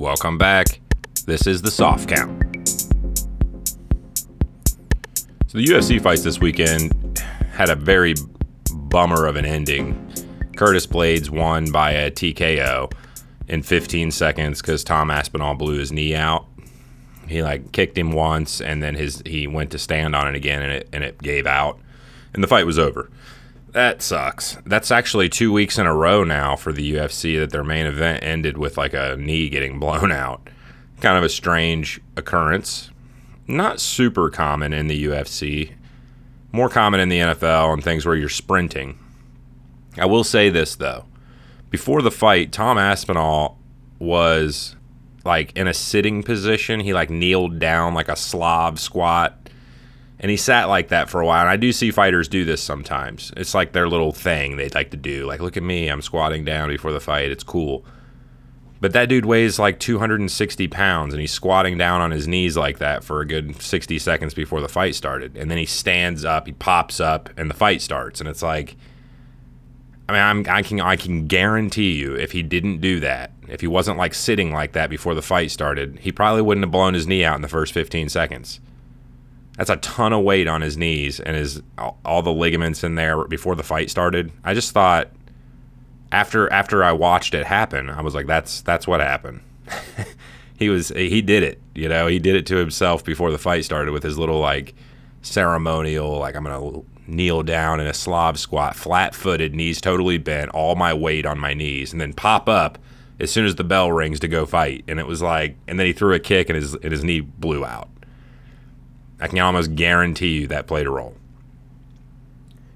Welcome back. This is the soft count. So the UFC fights this weekend had a very bummer of an ending. Curtis Blaydes won by a TKO in 15 seconds because Tom Aspinall blew his knee out. He like kicked him once, and then his he went to stand on it again, and it and it gave out, and the fight was over. That sucks. That's actually two weeks in a row now for the UFC that their main event ended with like a knee getting blown out. Kind of a strange occurrence. Not super common in the UFC. More common in the NFL and things where you're sprinting. I will say this though. Before the fight, Tom Aspinall was like in a sitting position. He like kneeled down like a Slav squat and he sat like that for a while. And I do see fighters do this sometimes. It's like their little thing they like to do. Like, look at me, I'm squatting down before the fight. It's cool. But that dude weighs like 260 pounds and he's squatting down on his knees like that for a good 60 seconds before the fight started. And then he stands up, he pops up, and the fight starts. And it's like, I mean, I'm, I can I can guarantee you, if he didn't do that, if he wasn't like sitting like that before the fight started, he probably wouldn't have blown his knee out in the first 15 seconds. That's a ton of weight on his knees and his all the ligaments in there before the fight started. I just thought after after I watched it happen, I was like, that's that's what happened. he was he did it, you know, he did it to himself before the fight started with his little like ceremonial like I'm gonna kneel down in a Slav squat, flat footed, knees totally bent, all my weight on my knees, and then pop up as soon as the bell rings to go fight. And it was like, and then he threw a kick and his and his knee blew out. I can almost guarantee you that played a role.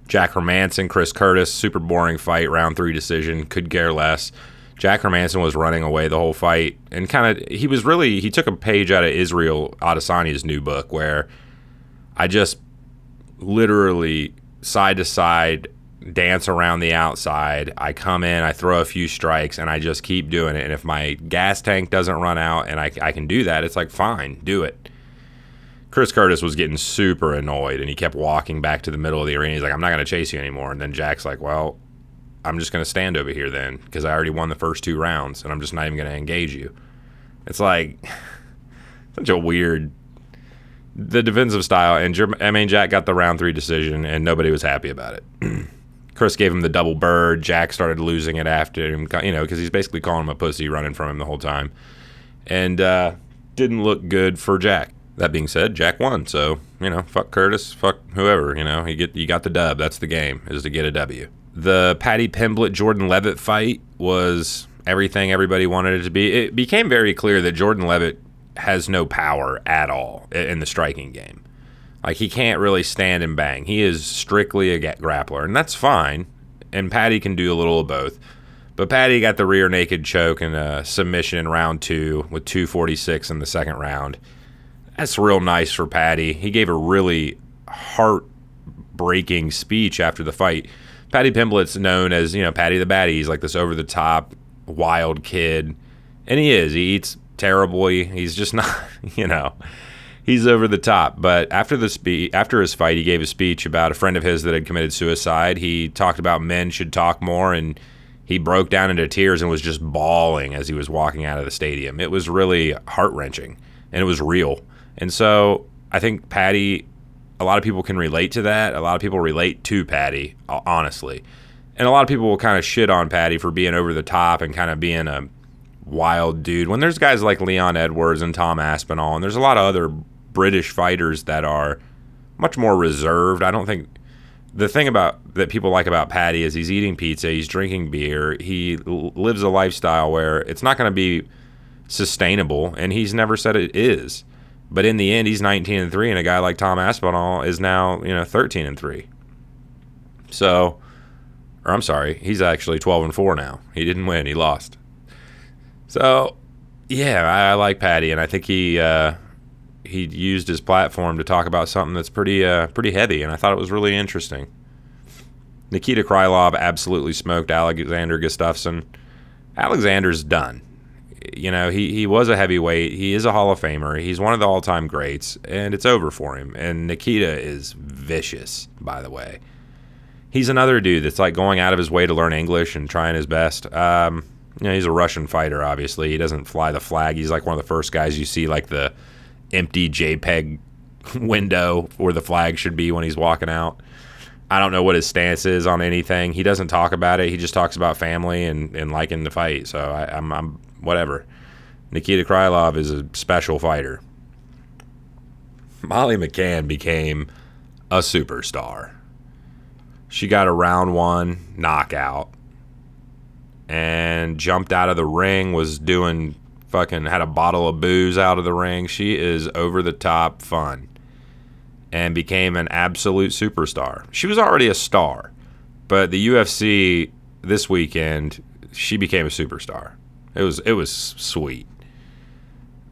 Jack Hermansson, Chris Curtis, super boring fight, round three decision, could care less. Jack Hermansson was running away the whole fight and kind of, he was really, he took a page out of Israel Adesanya's new book where I just literally side to side dance around the outside. I come in, I throw a few strikes, and I just keep doing it. And if my gas tank doesn't run out and I, I can do that, it's like, fine, do it. Chris Curtis was getting super annoyed and he kept walking back to the middle of the arena. He's like, I'm not going to chase you anymore. And then Jack's like, Well, I'm just going to stand over here then because I already won the first two rounds and I'm just not even going to engage you. It's like such a weird. The defensive style, and I mean, Jack got the round three decision, and nobody was happy about it. Chris gave him the double bird. Jack started losing it after him, you know, because he's basically calling him a pussy, running from him the whole time, and uh, didn't look good for Jack. That being said, Jack won, so you know, fuck Curtis, fuck whoever. You know, you get you got the dub. That's the game is to get a W. The Paddy Pimblett Jordan Levitt fight was everything everybody wanted it to be. It became very clear that Jordan Levitt has no power at all in the striking game. Like he can't really stand and bang. He is strictly a grappler, and that's fine. And Paddy can do a little of both. But Paddy got the rear naked choke and a uh, submission in round two with 246 in the second round. That's real nice for Paddy. He gave a really heartbreaking speech after the fight. Paddy Pimblett's known as, you know, Paddy the Batty. He's like this over the top, wild kid. And he is. He eats terribly. He's just not, you know, he's over the top. But after the spe- after his fight, he gave a speech about a friend of his that had committed suicide. He talked about men should talk more and he broke down into tears and was just bawling as he was walking out of the stadium. It was really heart wrenching and it was real. And so I think Paddy, a lot of people can relate to that. A lot of people relate to Paddy, honestly. And a lot of people will kind of shit on Paddy for being over the top and kind of being a wild dude. When there's guys like Leon Edwards and Tom Aspinall, and there's a lot of other British fighters that are much more reserved. I don't think the thing about that people like about Paddy is he's eating pizza, he's drinking beer, he lives a lifestyle where it's not going to be sustainable, and he's never said it is. But in the end, he's 19 and three, and a guy like Tom Aspinall is now you know 13 and three. So, or I'm sorry, he's actually 12 and four now. He didn't win; he lost. So, yeah, I, I like Paddy, and I think he uh, he used his platform to talk about something that's pretty uh, pretty heavy, and I thought it was really interesting. Nikita Krylov absolutely smoked Alexander Gustafsson. Alexander's done you know, he, he was a heavyweight. He is a Hall of Famer. He's one of the all time greats, and it's over for him. And Nikita is vicious, by the way. He's another dude that's like going out of his way to learn English and trying his best. Um, You know, he's a Russian fighter, obviously. He doesn't fly the flag. He's like one of the first guys you see, like the empty JPEG window where the flag should be when he's walking out. I don't know what his stance is on anything. He doesn't talk about it. He just talks about family and, and liking to fight. So I, I'm, I'm whatever. Nikita Krylov is a special fighter. Molly McCann became a superstar. She got a round one knockout and jumped out of the ring, was doing fucking, had a bottle of booze out of the ring. She is over the top fun and became an absolute superstar. She was already a star, but the UFC this weekend, she became a superstar. It was it was sweet.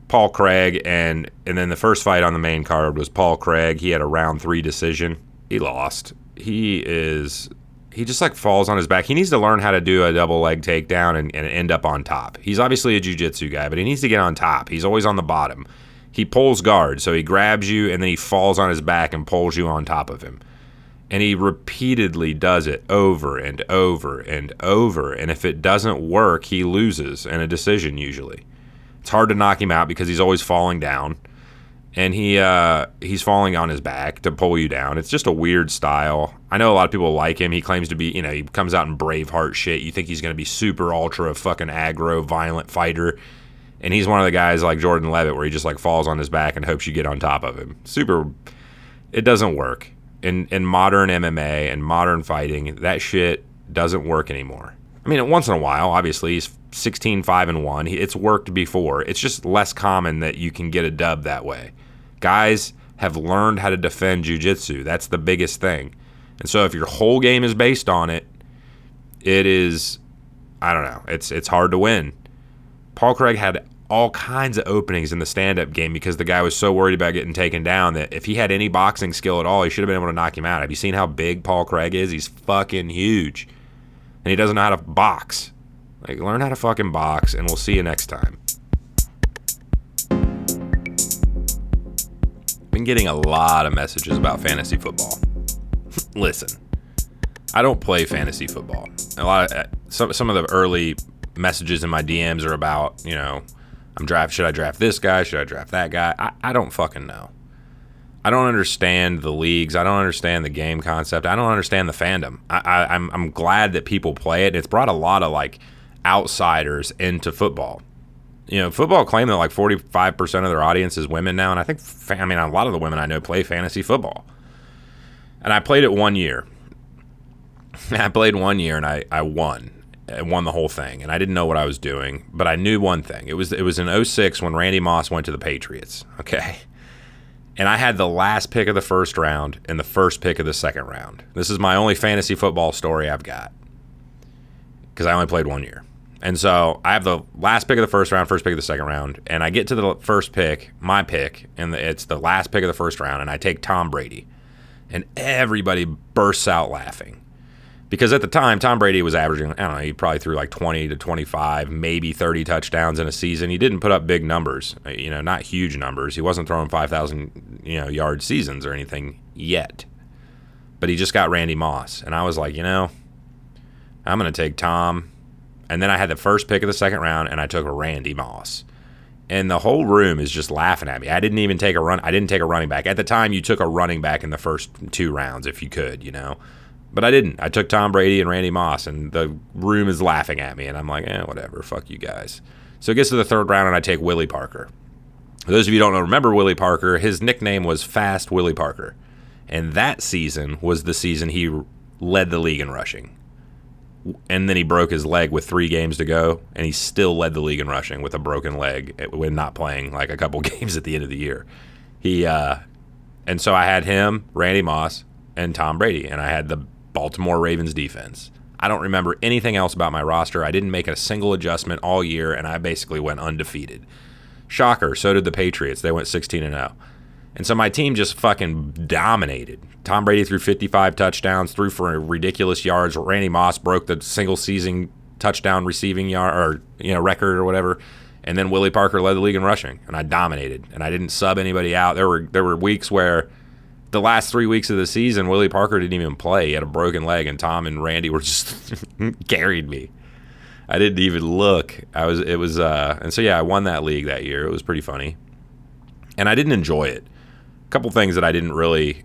Paul Craig and and then the first fight on the main card was Paul Craig. He had a round 3 decision. He lost. He is he just like falls on his back. He needs to learn how to do a double leg takedown and, and end up on top. He's obviously a jiu-jitsu guy, but he needs to get on top. He's always on the bottom. He pulls guard, so he grabs you and then he falls on his back and pulls you on top of him. And he repeatedly does it over and over and over. And if it doesn't work, he loses in a decision usually. It's hard to knock him out because he's always falling down and he uh, he's falling on his back to pull you down. It's just a weird style. I know a lot of people like him. He claims to be, you know, he comes out in Braveheart shit. You think he's going to be super ultra fucking aggro, violent fighter, and he's one of the guys like Jordan Levitt where he just like falls on his back and hopes you get on top of him. Super. It doesn't work in in modern MMA and modern fighting. That shit doesn't work anymore. I mean, once in a while, obviously, he's 16 5 and 1. It's worked before. It's just less common that you can get a dub that way guys have learned how to defend jujitsu. That's the biggest thing. And so if your whole game is based on it, it is I don't know. It's it's hard to win. Paul Craig had all kinds of openings in the stand-up game because the guy was so worried about getting taken down that if he had any boxing skill at all, he should have been able to knock him out. Have you seen how big Paul Craig is? He's fucking huge. And he doesn't know how to box. Like learn how to fucking box and we'll see you next time. been getting a lot of messages about fantasy football. Listen, I don't play fantasy football. A lot of uh, some some of the early messages in my DMs are about, you know, I'm draft should I draft this guy? Should I draft that guy? I, I don't fucking know. I don't understand the leagues. I don't understand the game concept. I don't understand the fandom. I, I, I'm I'm glad that people play it. It's brought a lot of like outsiders into football you know, football claim that like 45% of their audience is women now. And I think, I mean, a lot of the women I know play fantasy football. And I played it one year. I played one year and I, I won. I won the whole thing. And I didn't know what I was doing, but I knew one thing. It was, it was in 06 when Randy Moss went to the Patriots. Okay. And I had the last pick of the first round and the first pick of the second round. This is my only fantasy football story I've got because I only played one year. And so I have the last pick of the first round, first pick of the second round, and I get to the first pick, my pick, and it's the last pick of the first round, and I take Tom Brady. And everybody bursts out laughing. Because at the time, Tom Brady was averaging, I don't know, he probably threw like 20 to 25, maybe 30 touchdowns in a season. He didn't put up big numbers, uh, you know, not huge numbers. He wasn't throwing 5,000, you know, yard seasons or anything yet. But he just got Randy Moss. And I was like, you know, I'm going to take Tom and then I had the first pick of the second round, and I took Randy Moss. And the whole room is just laughing at me. I didn't even take a run. I didn't take a running back at the time. You took a running back in the first two rounds if you could, you know. But I didn't. I took Tom Brady and Randy Moss, and the room is laughing at me. And I'm like, eh, whatever. Fuck you guys. So it gets to the third round, and I take Willie Parker. For those of you who don't know, remember Willie Parker. His nickname was Fast Willie Parker. And that season was the season he led the league in rushing and then he broke his leg with three games to go, and he still led the league in rushing with a broken leg when not playing like a couple games at the end of the year. He uh, and so I had him, Randy Moss, and Tom Brady, and I had the Baltimore Ravens defense. I don't remember anything else about my roster. I didn't make a single adjustment all year, and I basically went undefeated. Shocker. So did the Patriots. They went 16 and 0. And so my team just fucking dominated. Tom Brady threw 55 touchdowns, threw for ridiculous yards. Randy Moss broke the single season touchdown receiving yard or you know record or whatever. And then Willie Parker led the league in rushing, and I dominated. And I didn't sub anybody out. There were there were weeks where the last three weeks of the season, Willie Parker didn't even play. He had a broken leg, and Tom and Randy were just carried me. I didn't even look. I was it was uh and so yeah, I won that league that year. It was pretty funny. And I didn't enjoy it. A couple things that I didn't really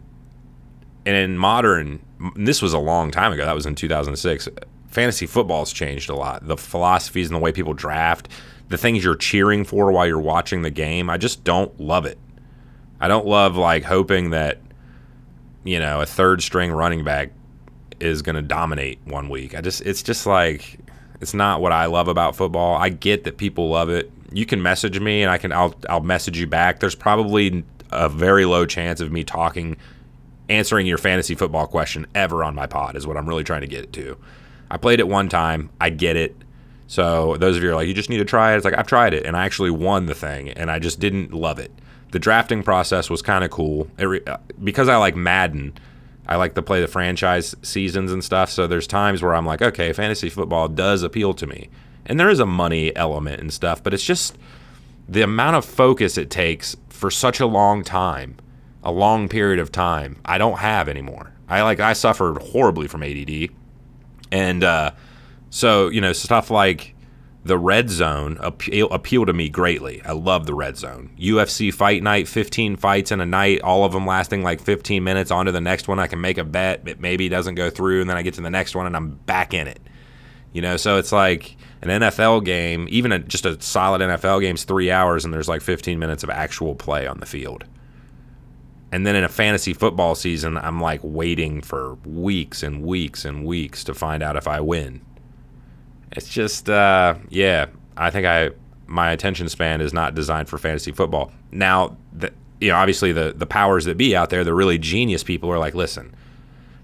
and in modern this was a long time ago. That was in 2006. Fantasy football's changed a lot. The philosophies and the way people draft, the things you're cheering for while you're watching the game, I just don't love it. I don't love like hoping that you know, a third string running back is going to dominate one week. I just it's just like it's not what I love about football. I get that people love it. You can message me and I can I'll I'll message you back. There's probably a very low chance of me talking answering your fantasy football question ever on my pod is what I'm really trying to get to. I played it one time. I get it. So those of you are like, you just need to try it. It's like I've tried it and I actually won the thing and I just didn't love it. The drafting process was kind of cool. Re- uh, because I like Madden, I like to play the franchise seasons and stuff. So there's times where I'm like, okay, fantasy football does appeal to me. And there is a money element and stuff, but it's just the amount of focus it takes for such a long time, a long period of time, I don't have anymore. I like I suffered horribly from ADD. And uh, so, you know, stuff like the red zone appeal, appeal to me greatly. I love the red zone. UFC fight night, 15 fights in a night, all of them lasting like 15 minutes. On to the next one. I can make a bet, it maybe doesn't go through, and then I get to the next one and I'm back in it. You know, so it's like an NFL game, even a, just a solid NFL game is three hours, and there's like 15 minutes of actual play on the field. And then in a fantasy football season, I'm like waiting for weeks and weeks and weeks to find out if I win it's just uh, yeah. I think I my attention span is not designed for fantasy football. Now, the, you know, obviously the the powers that be out there, the really genius people are like, listen,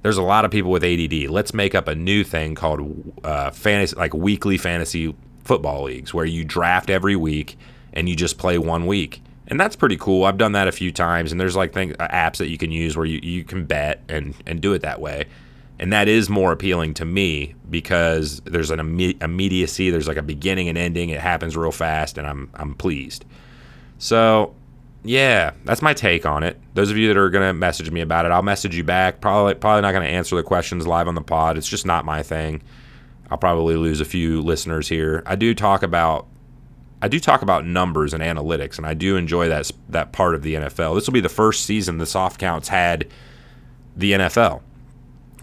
there's a lot of people with ADD. Let's make up a new thing called uh, fantasy, like weekly fantasy football leagues, where you draft every week and you just play one week. And that's pretty cool. I've done that a few times, and there's like things, uh, apps that you can use where you, you can bet and, and do it that way and that is more appealing to me because there's an imme- immediacy there's like a beginning and ending it happens real fast and i'm i'm pleased. So yeah that's my take on it. Those of you that are going to message me about it i'll message you back. Probably probably not going to answer the questions live on the pod. It's just not my thing. I'll probably lose a few listeners here. I do talk about I do talk about numbers and analytics, and I do enjoy that that part of the NFL. This will be the first season the soft counts had the NFL.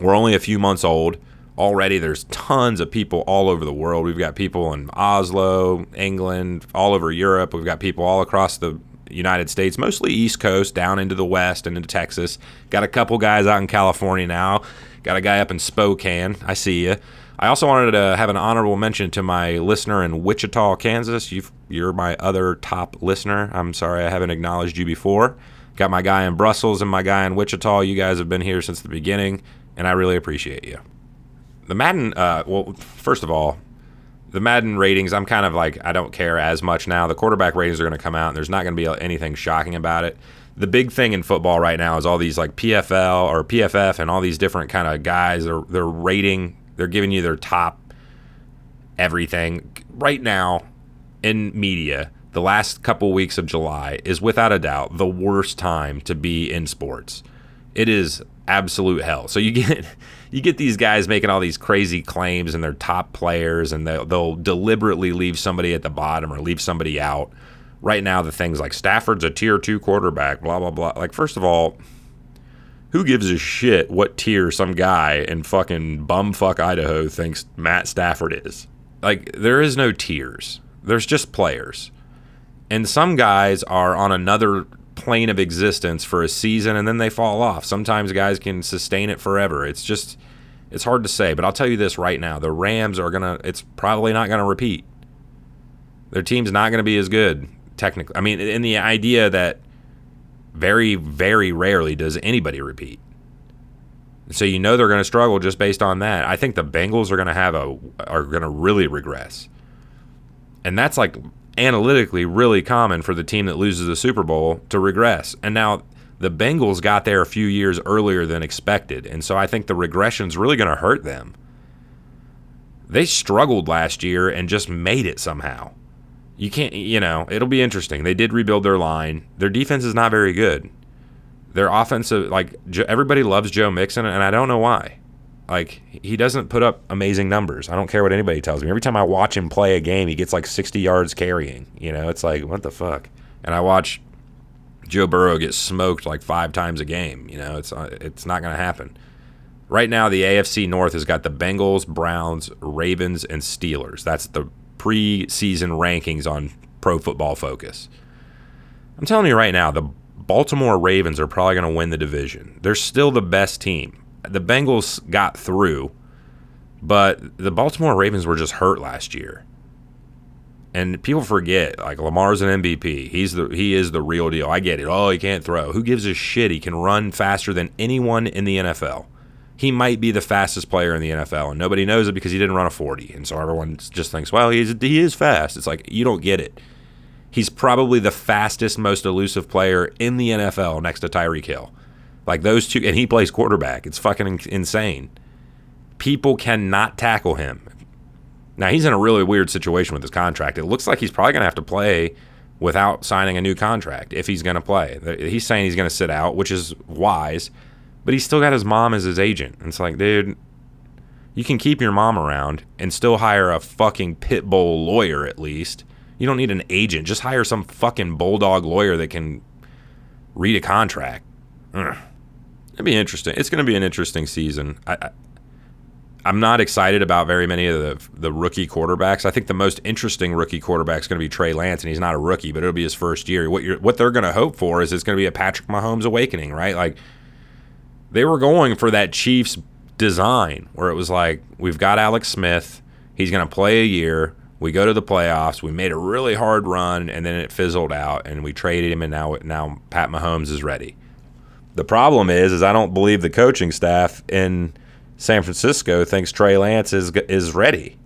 We're only a few months old. Already, there's tons of people all over the world. We've got people in Oslo, England, all over Europe. We've got people all across the United States, mostly East Coast, down into the West and into Texas. Got a couple guys out in California now. Got a guy up in Spokane. I see you. I also wanted to have an honorable mention to my listener in Wichita, Kansas. you are my other top listener. I'm sorry I haven't acknowledged you before. Got my guy in Brussels and my guy in Wichita. You guys have been here since the beginning and I really appreciate you. The Madden, uh, well, first of all, the Madden ratings, I'm kind of like, I don't care as much now. The quarterback ratings are going to come out, and there's not going to be anything shocking about it. The big thing in football right now is all these like PFL or PFF and all these different kind of guys. They're, they're rating, they're giving you their top everything. Right now in media, the last couple weeks of July is without a doubt the worst time to be in sports. It is absolute hell. So you get you get these guys making all these crazy claims and they're top players and they'll, they'll deliberately leave somebody at the bottom or leave somebody out. Right now, the things like Stafford's a tier two quarterback, blah blah blah. Like first of all, who gives a shit what tier some guy in fucking bumfuck Idaho thinks Matt Stafford is? Like there is no tiers. There's just players. And some guys are on another plane of existence for a season and then they fall off. Sometimes guys can sustain it forever. It's just it's hard to say, but I'll tell you this right now. The Rams are going to it's probably not going to repeat. Their team's not going to be as good technically. I mean, in the idea that very very rarely does anybody repeat. So you know they're going to struggle just based on that. I think the Bengals are going to have a are going to really regress. And that's like analytically really common for the team that loses the Super Bowl to regress. And now the Bengals got there a few years earlier than expected. And so I think the regression is really going to hurt them. They struggled last year and just made it somehow. You can't, you know, it'll be interesting. They did rebuild their line. Their defense is not very good. Their offensive, like, everybody loves Joe Mixon, and I don't know why. Like he doesn't put up amazing numbers. I don't care what anybody tells me. Every time I watch him play a game, he gets like 60 yards carrying. You know, it's like what the fuck. And I watch Joe Burrow get smoked like five times a game. You know, it's uh, it's not going to happen. Right now, the AFC North has got the Bengals, Browns, Ravens, and Steelers. That's the preseason rankings on Pro Football Focus. I'm telling you right now, the Baltimore Ravens are probably going to win the division. They're still the best team. The Bengals got through, but the Baltimore Ravens were just hurt last year. And people forget, like Lamar's an MVP. He's the he is the real deal. I get it. Oh, he can't throw. Who gives a shit? He can run faster than anyone in the NFL. He might be the fastest player in the NFL, and nobody knows it because he didn't run a 40. And so everyone just thinks, well, he's he is fast. It's like you don't get it. He's probably the fastest, most elusive player in the NFL next to Tyreek Hill. Like those two, and he plays quarterback. It's fucking insane. People cannot tackle him. Now he's in a really weird situation with his contract. It looks like he's probably going to have to play without signing a new contract if he's going to play. He's saying he's going to sit out, which is wise, but he's still got his mom as his agent. And it's like, dude, you can keep your mom around and still hire a fucking pit bull lawyer at least you don't need an agent. Just hire some fucking bulldog lawyer that can read a contract. Ugh. It'd be interesting. It's going to be an interesting season. I, I, I'm not excited about very many of the the rookie quarterbacks. I think the most interesting rookie quarterback is going to be Trey Lance, and he's not a rookie, but it'll be his first year. What you're, what they're going to hope for is it's going to be a Patrick Mahomes awakening, right? Like they were going for that Chiefs design where it was like we've got Alex Smith, he's going to play a year, we go to the playoffs. We made a really hard run, and then it fizzled out, and we traded him, and now now Pat Mahomes is ready. The problem is, is I don't believe the coaching staff in San Francisco thinks Trey Lance is is ready.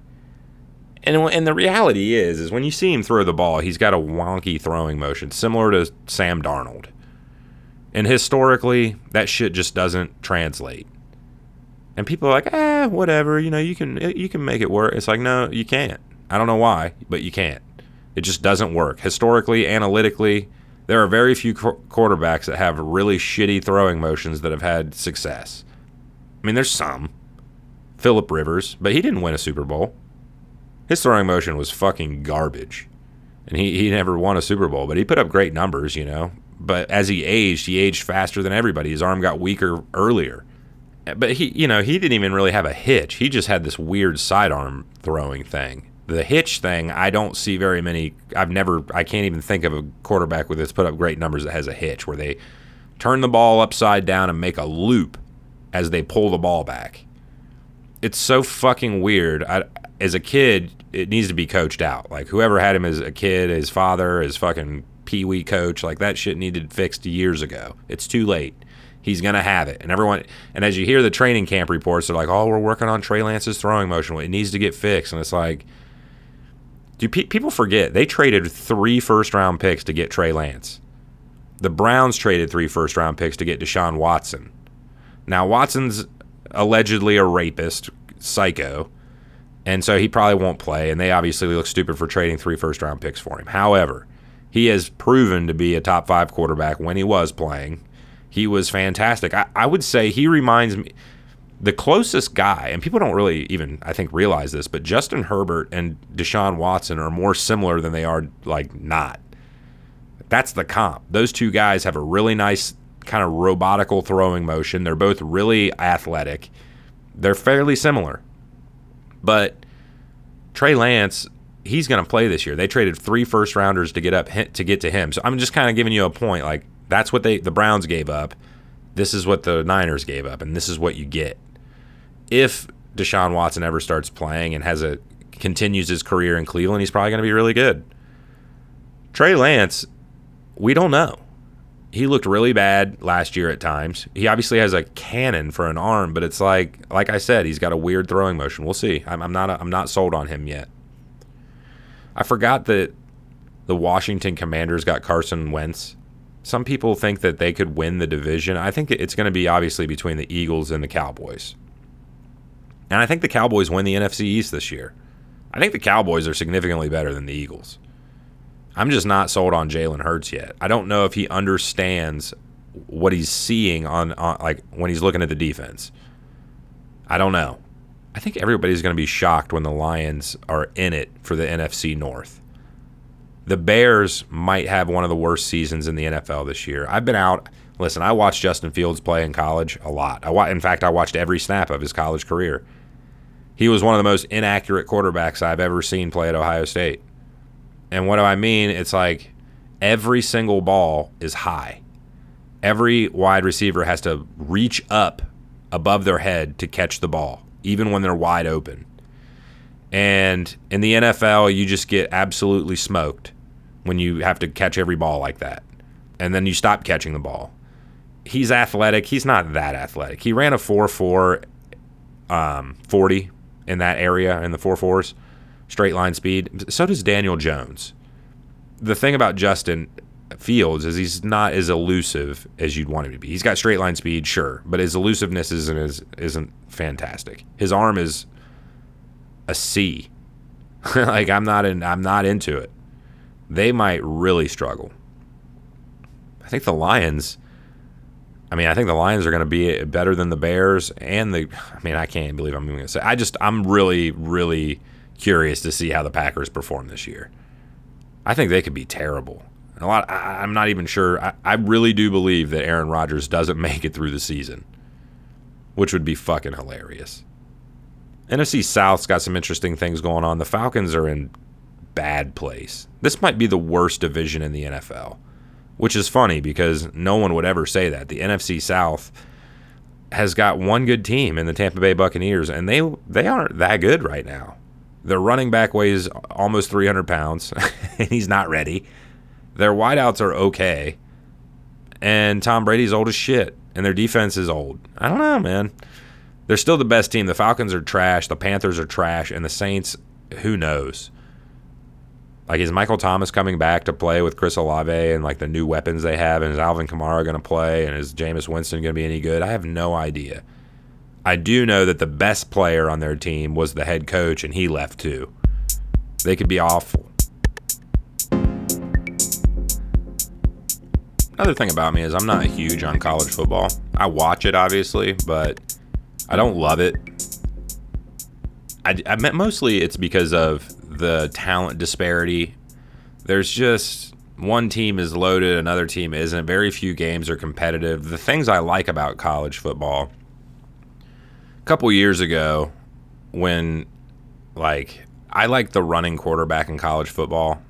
And and the reality is, is when you see him throw the ball, he's got a wonky throwing motion, similar to Sam Darnold. And historically, that shit just doesn't translate. And people are like, ah, whatever, you know, you can you can make it work. It's like, no, you can't. I don't know why, but you can't. It just doesn't work. Historically, analytically, there are very few qu- quarterbacks that have really shitty throwing motions that have had success. I mean, there's some. Philip Rivers, but he didn't win a Super Bowl. His throwing motion was fucking garbage. And he, he never won a Super Bowl, but he put up great numbers, you know. But as he aged, he aged faster than everybody. His arm got weaker earlier. But he, you know, he didn't even really have a hitch. He just had this weird sidearm throwing thing the hitch thing, I don't see very many. I've never, I can't even think of a quarterback with that's put up great numbers that has a hitch where they turn the ball upside down and make a loop as they pull the ball back. It's so fucking weird. I, as a kid, it needs to be coached out. Like whoever had him as a kid, his father, his fucking pee wee coach, like that shit needed fixed years ago. It's too late. He's gonna have it, and everyone. And as you hear the training camp reports, they're like, "Oh, we're working on Trey Lance's throwing motion. It needs to get fixed." And it's like, do pe- people forget they traded three first round picks to get Trey Lance? The Browns traded three first round picks to get Deshaun Watson. Now Watson's allegedly a rapist, psycho, and so he probably won't play. And they obviously look stupid for trading three first round picks for him. However, he has proven to be a top five quarterback when he was playing. He was fantastic. I, I would say he reminds me the closest guy, and people don't really even, I think, realize this, but Justin Herbert and Deshaun Watson are more similar than they are like not. That's the comp. Those two guys have a really nice kind of robotical throwing motion. They're both really athletic. They're fairly similar. But Trey Lance, he's going to play this year. They traded three first rounders to get up to get to him. So I'm just kind of giving you a point like that's what they the Browns gave up this is what the Niners gave up, and this is what you get. If Deshaun Watson ever starts playing and has a continues his career in Cleveland, he's probably going to be really good. Trey Lance, we don't know. He looked really bad last year at times. He obviously has a cannon for an arm, but it's like, like I said, he's got a weird throwing motion. We'll see. I'm, I'm not, I'm not sold on him yet. I forgot that the Washington Commanders got Carson Wentz some people think that they could win the division. I think it's going to be obviously between the Eagles and the Cowboys. And I think the Cowboys win the NFC East this year. I think the Cowboys are significantly better than the Eagles. I'm just not sold on Jalen Hurts yet. I don't know if he understands what he's seeing on, on like when he's looking at the defense. I don't know. I think everybody's going to be shocked when the Lions are in it for the NFC North. The Bears might have one of the worst seasons in the NFL this year. I've been out. Listen, I watched Justin Fields play in college a lot. I in fact, I watched every snap of his college career. He was one of the most inaccurate quarterbacks I've ever seen play at Ohio State. And what do I mean? It's like every single ball is high. Every wide receiver has to reach up above their head to catch the ball, even when they're wide open. And in the NFL, you just get absolutely smoked when you have to catch every ball like that. And then you stop catching the ball. He's athletic. He's not that athletic. He ran a 4 4 um, 40 in that area in the 4 4s, straight line speed. So does Daniel Jones. The thing about Justin Fields is he's not as elusive as you'd want him to be. He's got straight line speed, sure, but his elusiveness isn't as, isn't fantastic. His arm is a C. like I'm not in I'm not into it. They might really struggle. I think the Lions I mean, I think the Lions are going to be better than the Bears and the I mean, I can't believe I'm even going to say. I just I'm really really curious to see how the Packers perform this year. I think they could be terrible. A lot. I, am not even sure. I, I really do believe that Aaron Rodgers doesn't make it through the season, which would be fucking hilarious. NFC South's got some interesting things going on. The Falcons are in bad place. This might be the worst division in the NFL, which is funny because no one would ever say that. The NFC South has got one good team in the Tampa Bay Buccaneers, and they they aren't that good right now. Their running back weighs almost 300 pounds, and he's not ready. Their wideouts are okay, and Tom Brady's old as shit, and their defense is old. I don't know, man. They're still the best team. The Falcons are trash. The Panthers are trash, and the Saints, who knows? Like, is Michael Thomas coming back to play with Chris Olave and like the new weapons they have? And is Alvin Kamara going to play? And is Jameis Winston going to be any good? I have no idea. I do know that the best player on their team was the head coach, and he left too. They could be awful. Another thing about me is I'm not huge on college football. I watch it, obviously, but I don't love it. I, I mostly it's because of the talent disparity. There's just one team is loaded, another team isn't. Very few games are competitive. The things I like about college football. A couple years ago, when like I like the running quarterback in college football.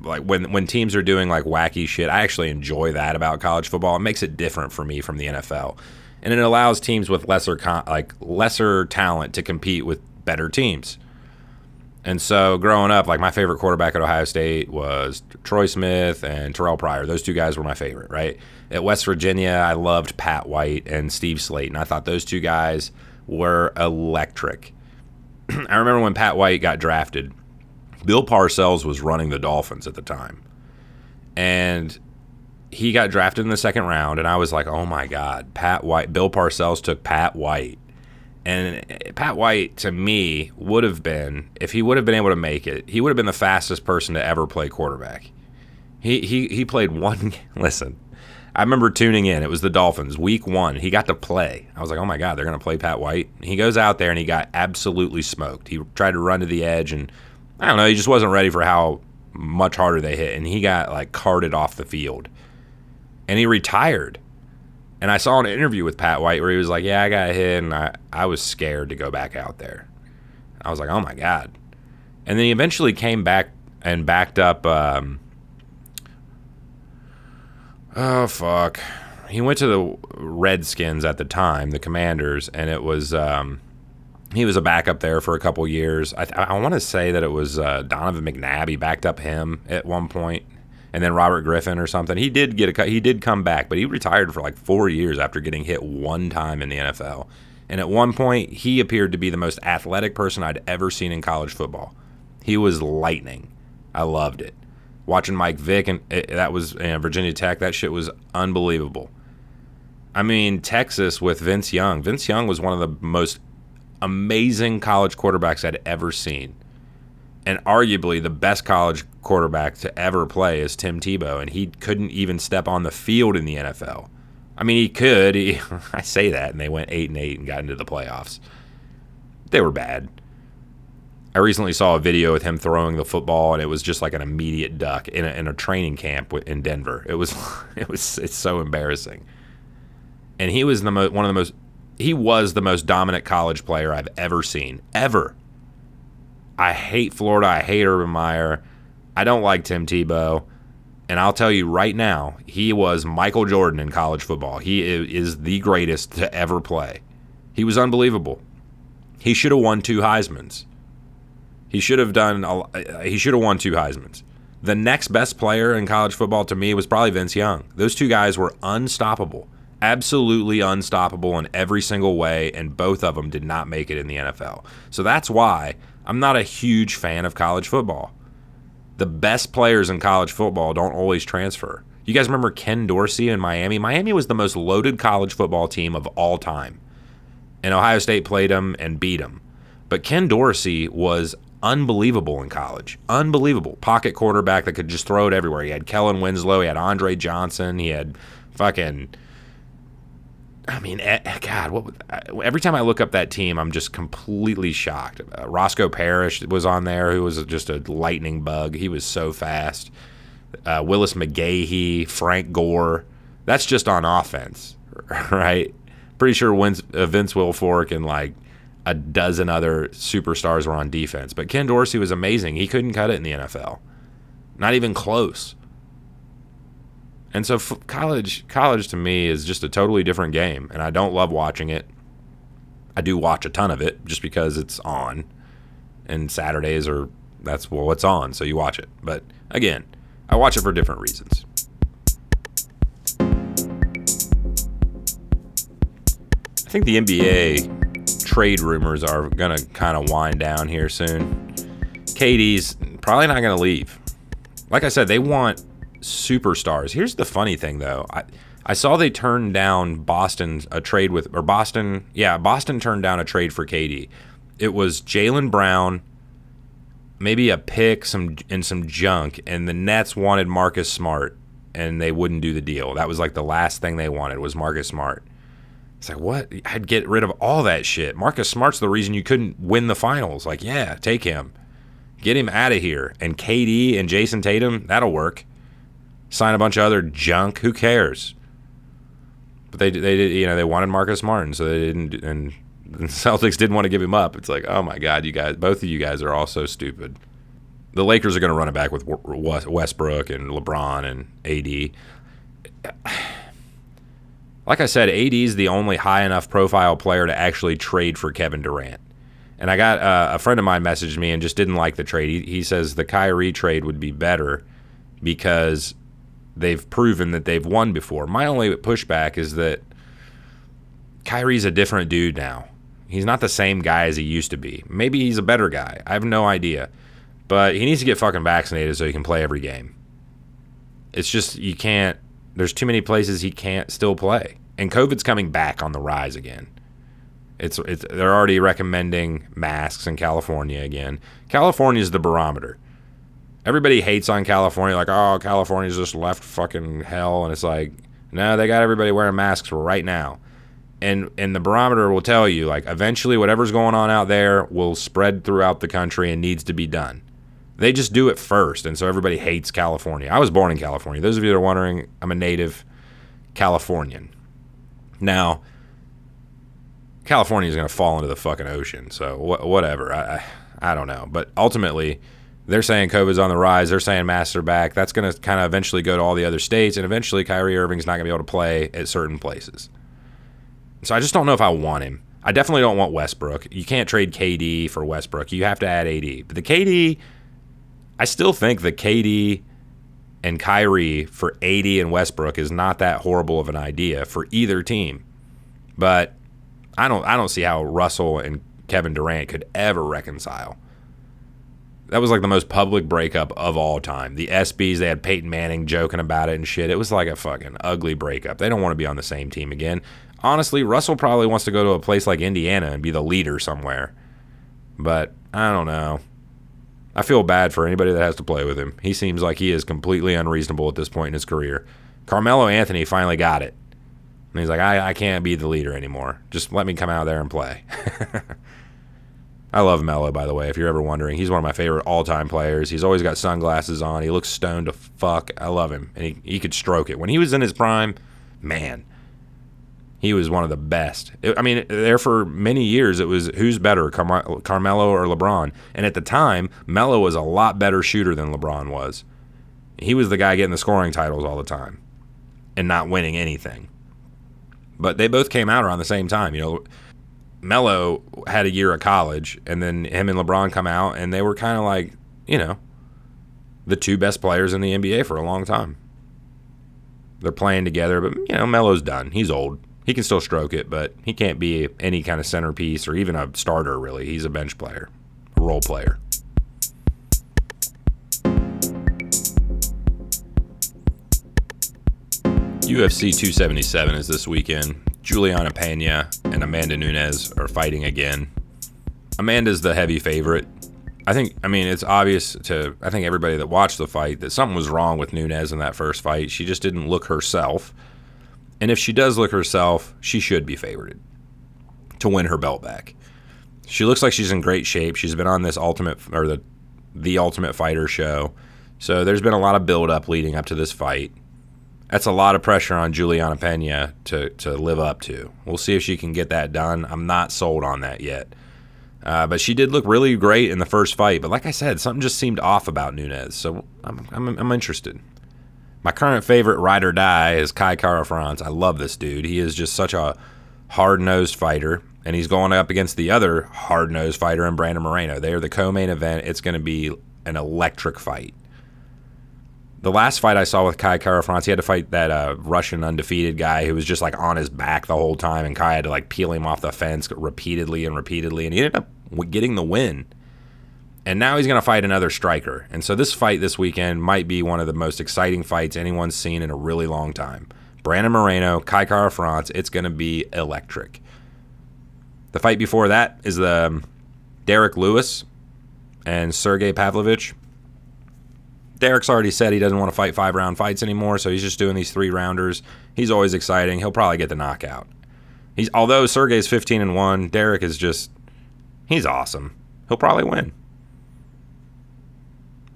Like when when teams are doing like wacky shit, I actually enjoy that about college football. It makes it different for me from the NFL and it allows teams with lesser con- like lesser talent to compete with better teams. And so growing up, like my favorite quarterback at Ohio State was Troy Smith and Terrell Pryor. Those two guys were my favorite, right? At West Virginia, I loved Pat White and Steve Slaton. I thought those two guys were electric. I remember when Pat White got drafted, Bill Parcells was running the Dolphins at the time. And he got drafted in the second round, and I was like, oh my God, Pat White. Bill Parcells took Pat White. And Pat White, to me, would have been, if he would have been able to make it, he would have been the fastest person to ever play quarterback. He, he, he played one, listen, I remember tuning in. It was the Dolphins, week one. He got to play. I was like, oh my God, they're going to play Pat White. He goes out there and he got absolutely smoked. He tried to run to the edge, and I don't know, he just wasn't ready for how much harder they hit. And he got like carted off the field and he retired. And I saw an interview with Pat White where he was like, "Yeah, I got hit, and I I was scared to go back out there." I was like, "Oh my god!" And then he eventually came back and backed up. Um, oh fuck! He went to the Redskins at the time, the Commanders, and it was um, he was a backup there for a couple years. I, I want to say that it was uh, Donovan McNabb. He backed up him at one point and then Robert Griffin or something. He did get a he did come back, but he retired for like four years after getting hit one time in the NFL. And at one point, he appeared to be the most athletic person I'd ever seen in college football. He was lightning. I loved it. Watching Mike Vick and it, that was you Virginia Tech. That shit was unbelievable. I mean, Texas with Vince Young. Vince Young was one of the most amazing college quarterbacks I'd ever seen and arguably the best college quarterback to ever play is Tim Tebow, and he couldn't even step on the field in the NFL. I mean, he could. He, I say that, and they went eight and eight and got into the playoffs. they were bad. I recently saw a video with him throwing the football, and it was just like an immediate duck in a, in a training camp in Denver. It was it was it's so embarrassing. And he was the mo- one of the most he was the most dominant college player I've ever seen ever. I hate Florida. I hate Urban Meyer. I don't like Tim Tebow. And I'll tell you right now, he was Michael Jordan in college football. He is the greatest to ever play. He was unbelievable. He should have won two Heisman's. He should have done. A, he should have won two Heisman's. The next best player in college football to me was probably Vince Young. Those two guys were unstoppable, absolutely unstoppable in every single way, and both of them did not make it in the NFL. So that's why I'm not a huge fan of college football. The best players in college football don't always transfer. You guys remember Ken Dorsey in Miami? Miami was the most loaded college football team of all time. And Ohio State played them and beat them. But Ken Dorsey was unbelievable in college. Unbelievable. Pocket quarterback that could just throw it everywhere. He had Kellen Winslow, he had Andre Johnson, he had fucking I mean, eh, eh, God, what? Every time I look up that team, I'm just completely shocked. Uh, Roscoe Parrish was on there, who was just a lightning bug. He was so fast. Uh, Willis McGahee, Frank Gore. That's just on offense, right? Pretty sure Vince, uh, Vince Wilfork and like a dozen other superstars were on defense. But Ken Dorsey was amazing. He couldn't cut it in the NFL, not even close. And so f- college college to me is just a totally different game and I don't love watching it. I do watch a ton of it just because it's on and Saturdays are that's what's on so you watch it. But again, I watch it for different reasons. I think the NBA trade rumors are going to kind of wind down here soon. KD's probably not going to leave. Like I said, they want superstars. Here's the funny thing, though. I, I saw they turned down Boston a trade with, or Boston, yeah, Boston turned down a trade for KD. It was Jaylen Brown, maybe a pick, some and some junk, and the Nets wanted Marcus Smart, and they wouldn't do the deal. That was like the last thing they wanted was Marcus Smart. It's like what? I'd get rid of all that shit. Marcus Smart's the reason you couldn't win the finals. Like, yeah, take him, get him out of here, and KD and Jayson Tatum, that'll work sign a bunch of other junk. Who cares? But they they did you know they wanted Marcus Martin, so they didn't. And the Celtics didn't want to give him up. It's like oh my god, you guys, both of you guys are all so stupid. The Lakers are going to run it back with Westbrook and LeBron and AD. Like I said, AD is the only high enough profile player to actually trade for Kevin Durant. And I got uh, a friend of mine messaged me and just didn't like the trade. He, he says the Kyrie trade would be better because they've proven that they've won before. My only pushback is that Kyrie's a different dude now. He's not the same guy as he used to be. Maybe he's a better guy. I have no idea. But he needs to get fucking vaccinated so he can play every game. It's just you can't there's too many places he can't still play. And COVID's coming back on the rise again. It's it's they're already recommending masks in California again. California's the barometer everybody hates on California, like, oh, California's just left fucking hell. And it's like, no, they got everybody wearing masks right now. And and the barometer will tell you, like, eventually whatever's going on out there will spread throughout the country and needs to be done. They just do it first, and so everybody hates California. I was born in California. Those of you that are wondering, I'm a native Californian. Now, California is going to fall into the fucking ocean, so wh- whatever. I, I I don't know, but ultimately they're saying COVID's on the rise. They're saying masks are back. That's going to kind of eventually go to all the other states, and eventually Kyrie Irving's not going to be able to play at certain places. So I just don't know if I want him. I definitely don't want Westbrook. You can't trade KD for Westbrook. You have to add AD. But the KD, I still think the KD and Kyrie for AD and Westbrook is not that horrible of an idea for either team. But I don't I don't see how Russell and Kevin Durant could ever reconcile that was like the most public breakup of all time. The ESPYs, they had Peyton Manning joking about it and shit. It was like a fucking ugly breakup. They don't want to be on the same team again. Honestly, Russell probably wants to go to a place like Indiana and be the leader somewhere. But I don't know. I feel bad for anybody that has to play with him. He seems like he is completely unreasonable at this point in his career. Carmelo Anthony finally got it. And he's like, I, I can't be the leader anymore. Just let me come out there and play. I love Melo, by the way, if you're ever wondering. He's one of my favorite all time players. He's always got sunglasses on. He looks stoned to fuck. I love him. And he, he could stroke it. When he was in his prime, man, he was one of the best. I mean, there for many years, it was who's better, Car- Carmelo or LeBron? And at the time, Melo was a lot better shooter than LeBron was. He was the guy getting the scoring titles all the time and not winning anything. But they both came out around the same time. You know, Melo had a year of college, and then him and LeBron come out, and they were kind of like, you know, the two best players in the NBA for a long time. They're playing together, but you know, Melo's done. He's old. He can still stroke it, but he can't be any kind of centerpiece or even a starter. Really, he's a bench player, a role player. UFC 277 is this weekend. Juliana Pena and Amanda Nunes are fighting again. Amanda's the heavy favorite. I think, I mean, it's obvious to, I think, everybody that watched the fight that something was wrong with Nunes in that first fight. She just didn't look herself. And if she does look herself, she should be favored to win her belt back. She looks like she's in great shape. She's been on this ultimate, or the, the Ultimate Fighter show. So there's been a lot of build up leading up to this fight that's a lot of pressure on Juliana Pena to, to live up to. We'll see if she can get that done. I'm not sold on that yet. Uh, but she did look really great in the first fight. But like I said, something just seemed off about Nunes. So I'm, I'm, I'm interested. My current favorite ride or die is Kai Kara-France. I love this dude. He is just such a hard nosed fighter. And he's going up against the other hard nosed fighter in Brandon Moreno. They are the co main event. It's going to be an electric fight the last fight I saw with Kai Kara-France, he had to fight that uh, Russian undefeated guy who was just like on his back the whole time, and Kai had to like peel him off the fence repeatedly and repeatedly, and he ended up getting the win. And now he's going to fight another striker. And so this fight this weekend might be one of the most exciting fights anyone's seen in a really long time. Brandon Moreno, Kai Kara-France, it's going to be electric. The fight before that is the um, Derrick Lewis and Sergey Pavlovich. Derrick's already said he doesn't want to fight five round fights anymore, so he's just doing these three rounders. He's always exciting. He'll probably get the knockout. He's although Sergey's 15 and 1, Derek is just he's awesome. He'll probably win.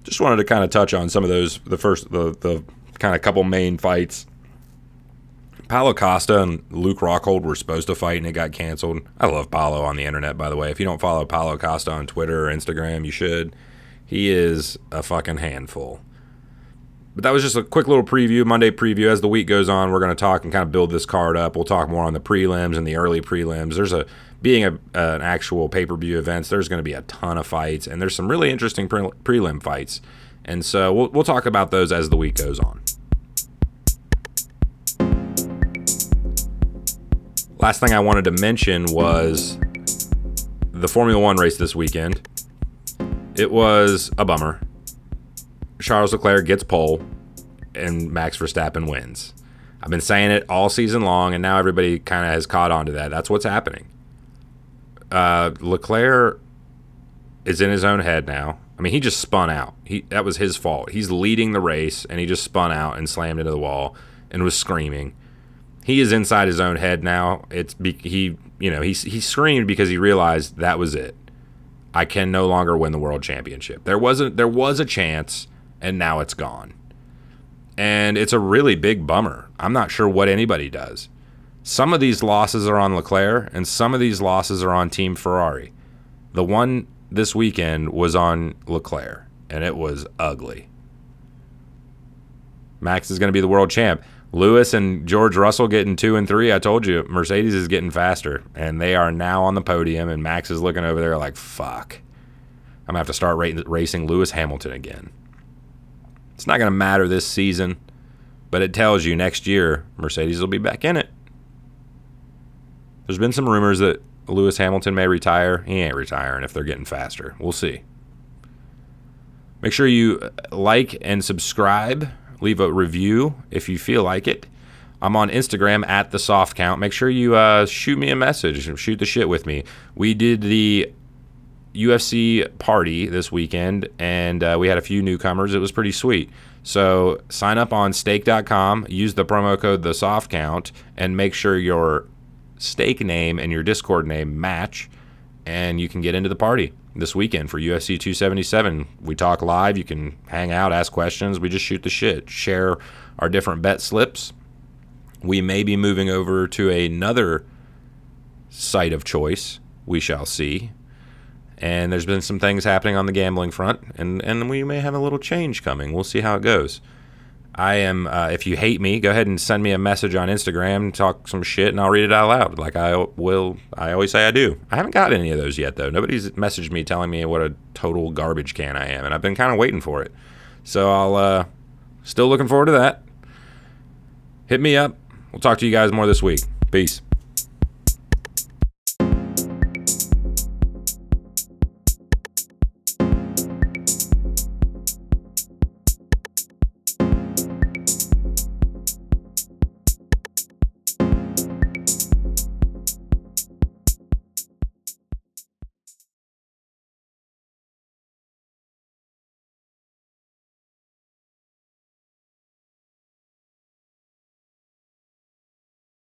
Just wanted to kind of touch on some of those the first the the kind of couple main fights. Paulo Costa and Luke Rockhold were supposed to fight and it got canceled. I love Paulo on the internet, by the way. If you don't follow Paulo Costa on Twitter or Instagram, you should. He is a fucking handful. But that was just a quick little preview, Monday preview. As the week goes on, we're going to talk and kind of build this card up. We'll talk more on the prelims and the early prelims. There's a being a, an actual pay per view events. There's going to be a ton of fights, and there's some really interesting pre- prelim fights. And so we'll we'll talk about those as the week goes on. Last thing I wanted to mention was the Formula One race this weekend. It was a bummer. Charles Leclerc gets pole, and Max Verstappen wins. I've been saying it all season long, and now everybody kind of has caught on to that. That's what's happening. Uh, Leclerc is in his own head now. I mean, he just spun out. He that was his fault. He's leading the race, and he just spun out and slammed into the wall and was screaming. He is inside his own head now. It's be, he, you know, he he screamed because he realized that was it. I can no longer win the world championship. There wasn't there was a chance and now it's gone. And it's a really big bummer. I'm not sure what anybody does. Some of these losses are on Leclerc and some of these losses are on Team Ferrari. The one this weekend was on Leclerc and it was ugly. Max is going to be the world champ. Lewis and George Russell getting two and three. I told you, Mercedes is getting faster, and they are now on the podium. And Max is looking over there like, "Fuck, I'm gonna have to start racing Lewis Hamilton again." It's not gonna matter this season, but it tells you next year Mercedes will be back in it. There's been some rumors that Lewis Hamilton may retire. He ain't retiring if they're getting faster. We'll see. Make sure you uh, like and subscribe leave a review if you feel like it. I'm on Instagram at the soft count. Make sure you uh, shoot me a message, shoot the shit with me. We did the UFC party this weekend, and uh, we had a few newcomers. It was pretty sweet. So sign up on stake.com, use the promo code the soft count, and make sure your stake name and your Discord name match. and you can get into the party this weekend for UFC 277. We talk live. You can hang out, ask questions. We just shoot the shit, share our different bet slips. We may be moving over to another site of choice. We shall see. And there's been some things happening on the gambling front, and, and we may have a little change coming. We'll see how it goes. I am. Uh, if you hate me, go ahead and send me a message on Instagram, talk some shit, and I'll read it out loud, like I will. I always say I do. I haven't got any of those yet, though. Nobody's messaged me telling me what a total garbage can I am, and I've been kind of waiting for it. So I'll uh, still looking forward to that. Hit me up. We'll talk to you guys more this week. Peace.